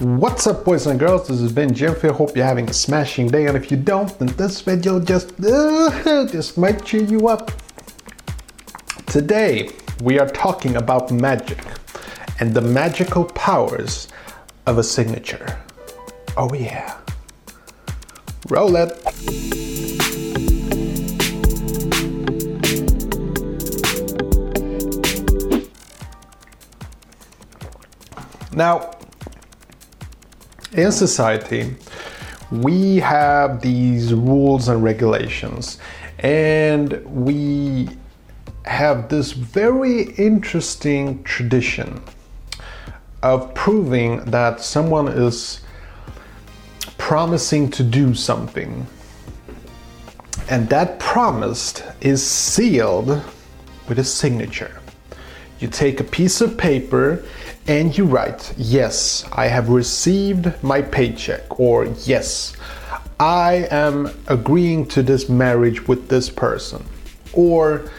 What's up boys and girls, this is Ben Jimfield, hope you're having a smashing day and if you don't, then this video just, uh, just might cheer you up. Today, we are talking about magic and the magical powers of a signature. Oh yeah. Roll it. Now, in society, we have these rules and regulations, and we have this very interesting tradition of proving that someone is promising to do something. And that promise is sealed with a signature. You take a piece of paper and you write, Yes, I have received my paycheck, or Yes, I am agreeing to this marriage with this person, or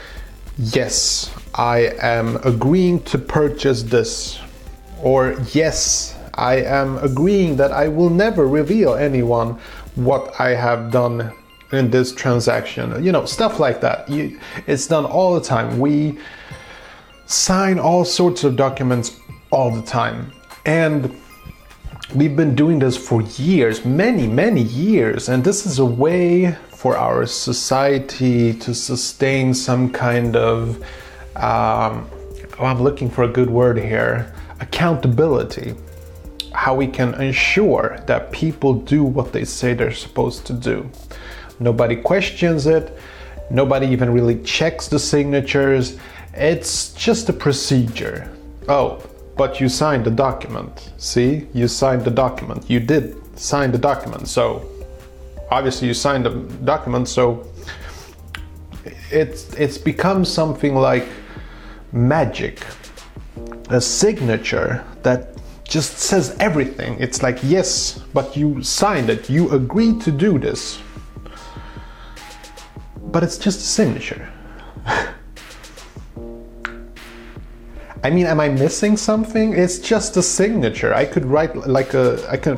Yes, I am agreeing to purchase this, or Yes, I am agreeing that I will never reveal anyone what I have done in this transaction. You know, stuff like that. It's done all the time. We sign all sorts of documents all the time. And we've been doing this for years, many, many years. And this is a way for our society to sustain some kind of, um, oh, I'm looking for a good word here, accountability. How we can ensure that people do what they say they're supposed to do. Nobody questions it, nobody even really checks the signatures. It's just a procedure. Oh, but you signed the document. See, you signed the document. You did sign the document. So obviously you signed the document. So it's it's become something like magic, a signature that just says everything. It's like yes, but you signed it. You agreed to do this. But it's just a signature. I mean, am I missing something? It's just a signature. I could write like a, I could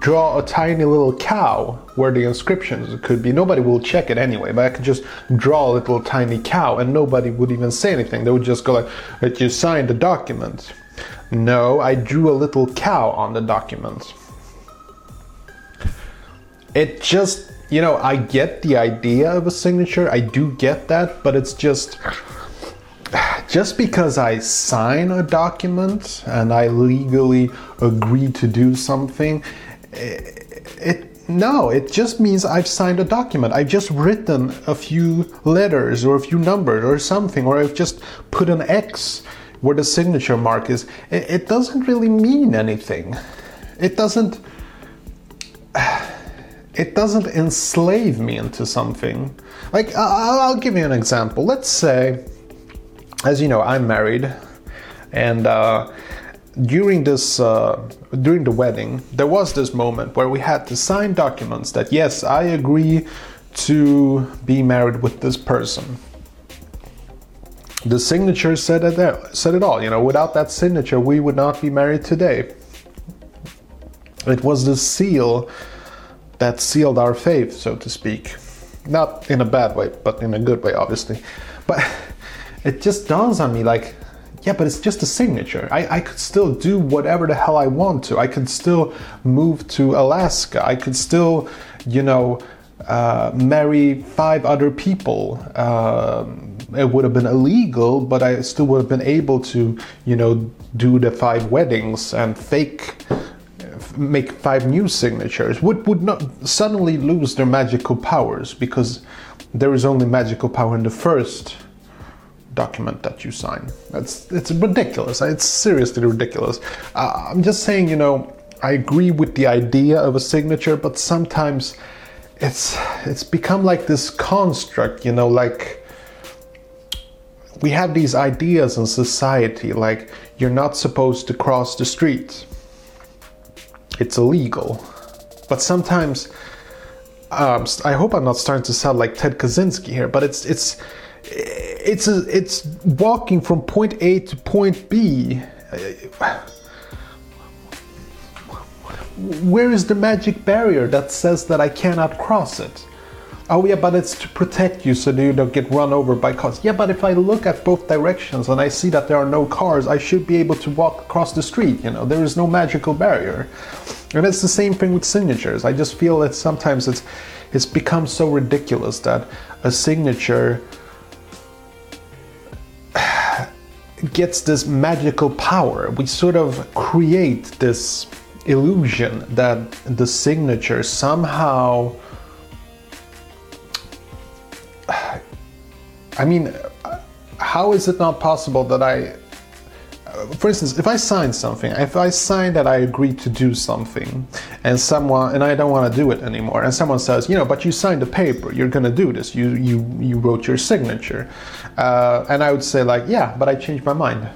draw a tiny little cow where the inscriptions could be. Nobody will check it anyway, but I could just draw a little tiny cow and nobody would even say anything. They would just go like, that you signed the document. No, I drew a little cow on the document. It just, you know, I get the idea of a signature. I do get that, but it's just just because I sign a document and I legally agree to do something, it, it, no, it just means I've signed a document. I've just written a few letters or a few numbers or something, or I've just put an X where the signature mark is. It, it doesn't really mean anything. It doesn't. It doesn't enslave me into something. Like, I'll give you an example. Let's say as you know, I'm married, and uh, during this uh, during the wedding, there was this moment where we had to sign documents that yes, I agree to be married with this person. The signature said it said it all. You know, without that signature, we would not be married today. It was the seal that sealed our faith, so to speak. Not in a bad way, but in a good way, obviously. But it just dawns on me like, yeah, but it's just a signature. I, I could still do whatever the hell I want to. I could still move to Alaska. I could still, you know, uh, marry five other people. Uh, it would have been illegal, but I still would have been able to, you know, do the five weddings and fake make five new signatures would would not suddenly lose their magical powers because there is only magical power in the first document that you sign. That's it's ridiculous. It's seriously ridiculous. Uh, I'm just saying, you know, I agree with the idea of a signature, but sometimes it's it's become like this construct, you know, like we have these ideas in society like you're not supposed to cross the street. It's illegal. But sometimes um, I hope I'm not starting to sound like Ted Kaczynski here, but it's it's it's a, it's walking from point A to point B. where is the magic barrier that says that I cannot cross it? Oh yeah, but it's to protect you so you don't get run over by cars. Yeah, but if I look at both directions and I see that there are no cars, I should be able to walk across the street. You know, there is no magical barrier. And it's the same thing with signatures. I just feel that sometimes it's it's become so ridiculous that a signature gets this magical power. We sort of create this illusion that the signature somehow. I mean, how is it not possible that I for instance, if I sign something, if I sign that I agree to do something, and someone and I don't want to do it anymore, and someone says, you know, but you signed the paper, you're to do this, you you you wrote your signature, uh, and I would say like, yeah, but I changed my mind.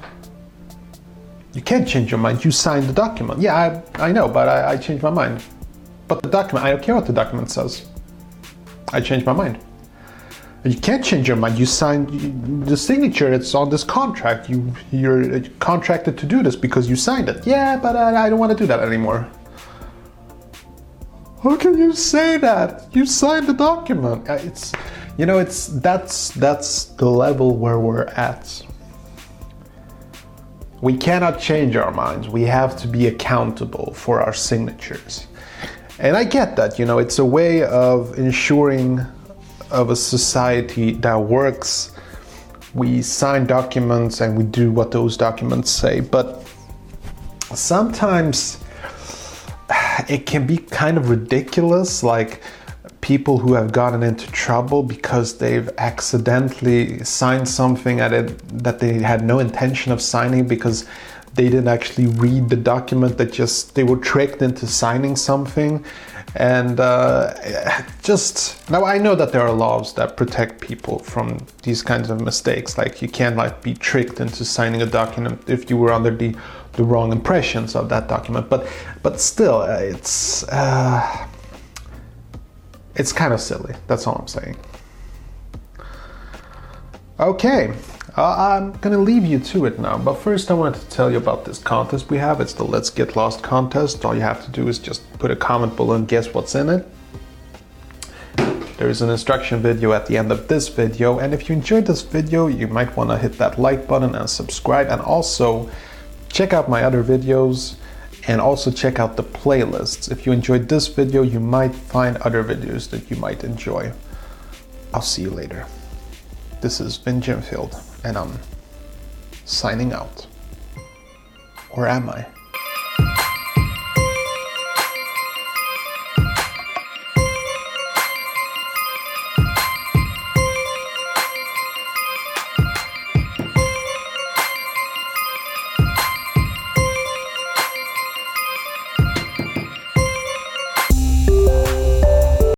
You can't change your mind. You signed the document. Yeah, I, I know, but I, I changed my mind. But the document, I don't care what the document says. I changed my mind. You can't change your mind. You signed the signature. It's on this contract. You you're contracted to do this because you signed it. Yeah, but I, I don't want to do that anymore. How can you say that? You signed the document. Uh, it's you know it's that's that's the level where we're at. We cannot change our minds. We have to be accountable for our signatures. And I get that, you know, it's a way of ensuring of a society that works. We sign documents and we do what those documents say, but sometimes it can be kind of ridiculous, like people who have gotten into trouble because they've accidentally signed something at it that they had no intention of signing because they didn't actually read the document that just they were tricked into signing something. And uh, just now i know that there are laws that protect people from these kinds of mistakes. Like you can't like be tricked into signing a document if you were under the the wrong impressions of that document. But but still uh, it's uh, it's kind of silly. That's all i'm saying. Okay uh, I'm gonna leave you to it now, but first I wanted to tell you about this contest we have. It's the Let's Get Lost contest. All you have to do is just put a comment below and guess what's in it. There is an instruction video at the end of this video, and if you enjoyed this video, you might want to hit that like button and subscribe, and also check out my other videos and also check out the playlists. If you enjoyed this video, you might find other videos that you might enjoy. I'll see you later. This is Vin Jimfield and I'm signing out. Or am I?